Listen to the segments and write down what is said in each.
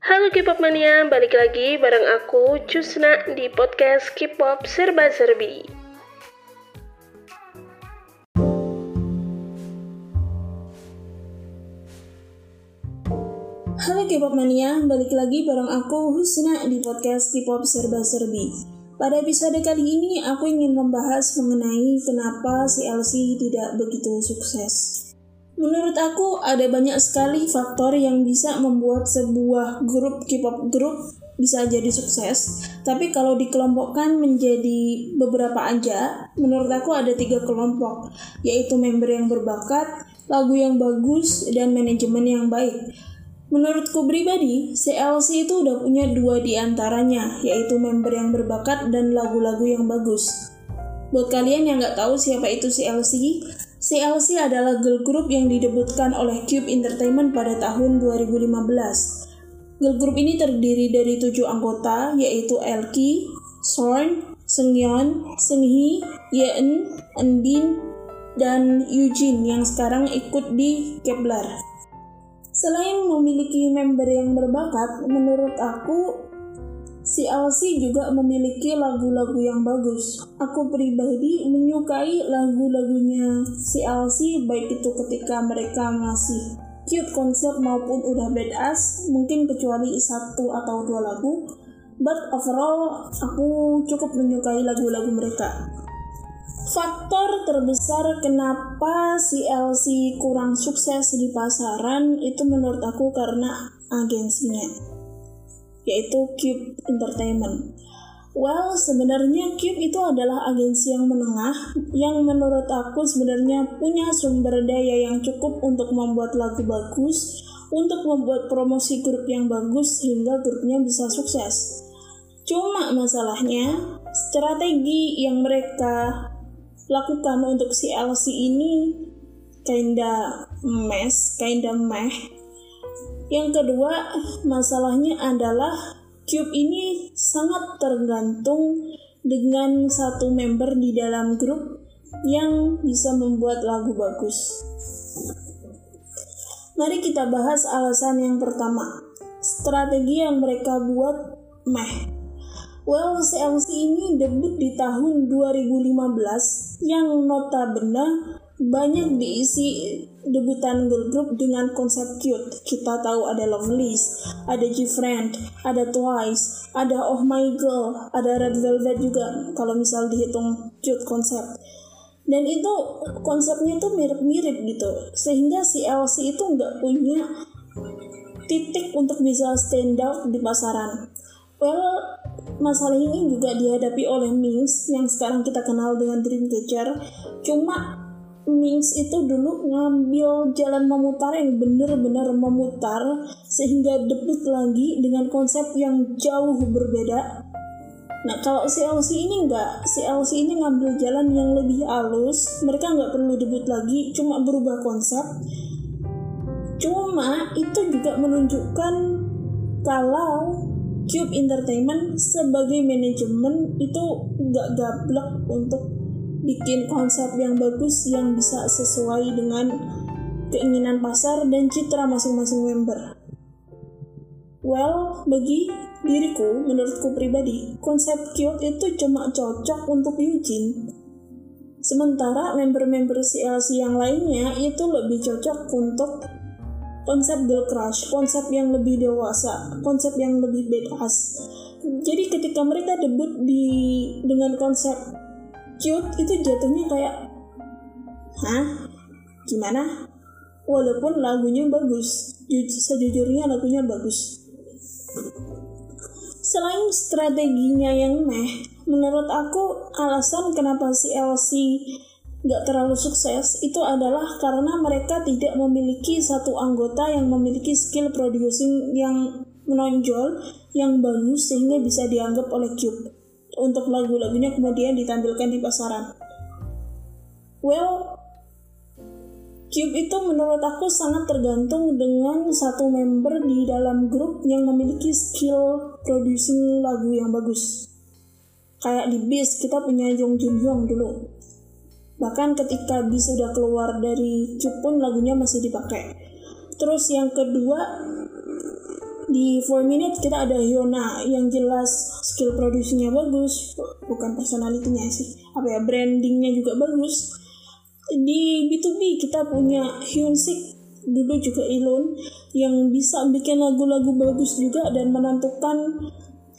Halo K-pop mania, balik lagi bareng aku Cusna di podcast K-pop Serba Serbi. Halo K-pop mania, balik lagi bareng aku Husna di podcast K-pop Serba Serbi. Pada episode kali ini aku ingin membahas mengenai kenapa CLC tidak begitu sukses. Menurut aku ada banyak sekali faktor yang bisa membuat sebuah grup K-pop grup bisa jadi sukses. Tapi kalau dikelompokkan menjadi beberapa aja, menurut aku ada tiga kelompok, yaitu member yang berbakat, lagu yang bagus, dan manajemen yang baik. Menurutku pribadi, CLC itu udah punya dua di antaranya, yaitu member yang berbakat dan lagu-lagu yang bagus. Buat kalian yang nggak tahu siapa itu CLC, CLC adalah girl group yang didebutkan oleh Cube Entertainment pada tahun 2015. Girl group ini terdiri dari tujuh anggota, yaitu Elki, Sorn, Seungyeon, Seunghi, Yeon, Enbin, dan Eugene yang sekarang ikut di Kepler. Selain memiliki member yang berbakat, menurut aku CLC juga memiliki lagu-lagu yang bagus. Aku pribadi menyukai lagu-lagunya CLC baik itu ketika mereka masih cute konsep maupun udah badass, mungkin kecuali satu atau dua lagu. But overall, aku cukup menyukai lagu-lagu mereka. Faktor terbesar kenapa CLC kurang sukses di pasaran itu menurut aku karena agensinya yaitu Cube Entertainment. Well, sebenarnya Cube itu adalah agensi yang menengah yang menurut aku sebenarnya punya sumber daya yang cukup untuk membuat lagu bagus, untuk membuat promosi grup yang bagus sehingga grupnya bisa sukses. Cuma masalahnya, strategi yang mereka lakukan untuk CLC ini kinda mess, kinda meh, yang kedua, masalahnya adalah Cube ini sangat tergantung dengan satu member di dalam grup yang bisa membuat lagu bagus. Mari kita bahas alasan yang pertama. Strategi yang mereka buat meh. Well, CLC ini debut di tahun 2015 yang notabene banyak diisi debutan girl group dengan konsep cute. Kita tahu ada Lovelyz, ada G-Friend, ada Twice, ada Oh My Girl, ada Red Velvet juga kalau misal dihitung cute konsep. Dan itu konsepnya tuh mirip-mirip gitu. Sehingga si LC itu nggak punya titik untuk bisa stand out di pasaran. Well, masalah ini juga dihadapi oleh Mings yang sekarang kita kenal dengan Dreamcatcher. Cuma Mings itu dulu ngambil jalan memutar yang benar-benar memutar sehingga debut lagi dengan konsep yang jauh berbeda. Nah kalau CLC ini enggak, CLC ini ngambil jalan yang lebih halus, mereka nggak perlu debut lagi, cuma berubah konsep. Cuma itu juga menunjukkan kalau Cube Entertainment sebagai manajemen itu nggak gablek untuk bikin konsep yang bagus yang bisa sesuai dengan keinginan pasar dan citra masing-masing member. Well, bagi diriku, menurutku pribadi, konsep cute itu cuma cocok untuk Eugene. Sementara member-member CLC yang lainnya itu lebih cocok untuk konsep girl crush, konsep yang lebih dewasa, konsep yang lebih badass. Jadi ketika mereka debut di dengan konsep cute itu jatuhnya kayak hah? Gimana? Walaupun lagunya bagus sejujurnya lagunya bagus. Selain strateginya yang meh menurut aku alasan kenapa si LC gak terlalu sukses itu adalah karena mereka tidak memiliki satu anggota yang memiliki skill producing yang menonjol yang bagus sehingga bisa dianggap oleh Cube untuk lagu-lagunya kemudian ditampilkan di pasaran. Well, Cube itu menurut aku sangat tergantung dengan satu member di dalam grup yang memiliki skill producing lagu yang bagus. Kayak di Beast kita punya Jong Jun Hyung dulu. Bahkan ketika Beast sudah keluar dari Cube pun lagunya masih dipakai. Terus yang kedua, di 4 minute kita ada Yona yang jelas skill produksinya bagus bukan personalitinya sih. Apa ya brandingnya juga bagus. Di B2B kita punya Hyun Sik dulu juga Ilon yang bisa bikin lagu-lagu bagus juga dan menentukan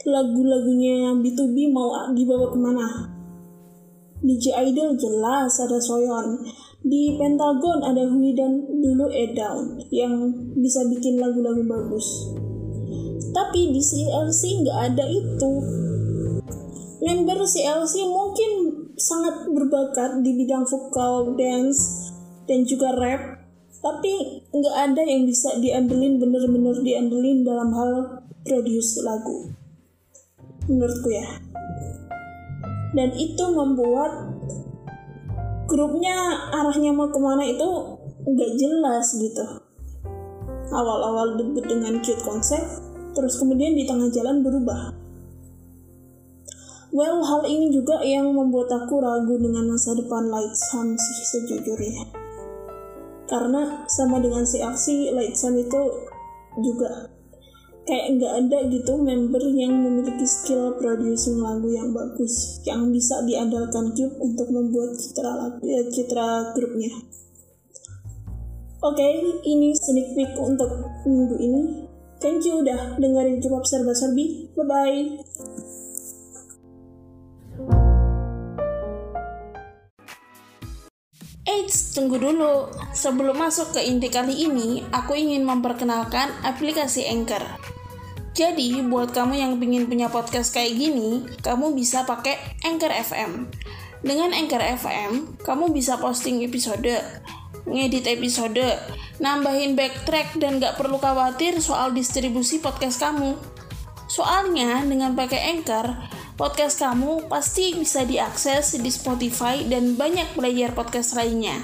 lagu-lagunya B2B mau dibawa ke mana. Di J Idol jelas ada Soyeon. Di Pentagon ada Hui dan dulu Edown yang bisa bikin lagu-lagu bagus tapi di CLC nggak ada itu. Member CLC mungkin sangat berbakat di bidang vokal dance dan juga rap. Tapi nggak ada yang bisa diandelin bener-bener diandelin dalam hal produce lagu. Menurutku ya. Dan itu membuat grupnya arahnya mau ke mana itu nggak jelas gitu. Awal-awal debut dengan cute konsep terus kemudian di tengah jalan berubah. Well, hal ini juga yang membuat aku ragu dengan masa depan Light Sun sih sejujurnya. Karena sama dengan si aksi Light Sun itu juga kayak nggak ada gitu member yang memiliki skill producing lagu yang bagus yang bisa diandalkan Cube untuk membuat citra lagu ya, citra grupnya. Oke, okay, ini sneak peek untuk minggu ini. Thank you udah dengerin K-pop serba-serbi. Bye-bye. Eits, tunggu dulu. Sebelum masuk ke inti kali ini, aku ingin memperkenalkan aplikasi Anchor. Jadi, buat kamu yang ingin punya podcast kayak gini, kamu bisa pakai Anchor FM. Dengan Anchor FM, kamu bisa posting episode, ngedit episode, nambahin backtrack, dan gak perlu khawatir soal distribusi podcast kamu. Soalnya, dengan pakai Anchor, podcast kamu pasti bisa diakses di Spotify dan banyak player podcast lainnya.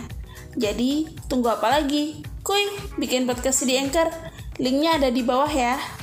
Jadi, tunggu apa lagi? Kuy, bikin podcast di Anchor. Linknya ada di bawah ya.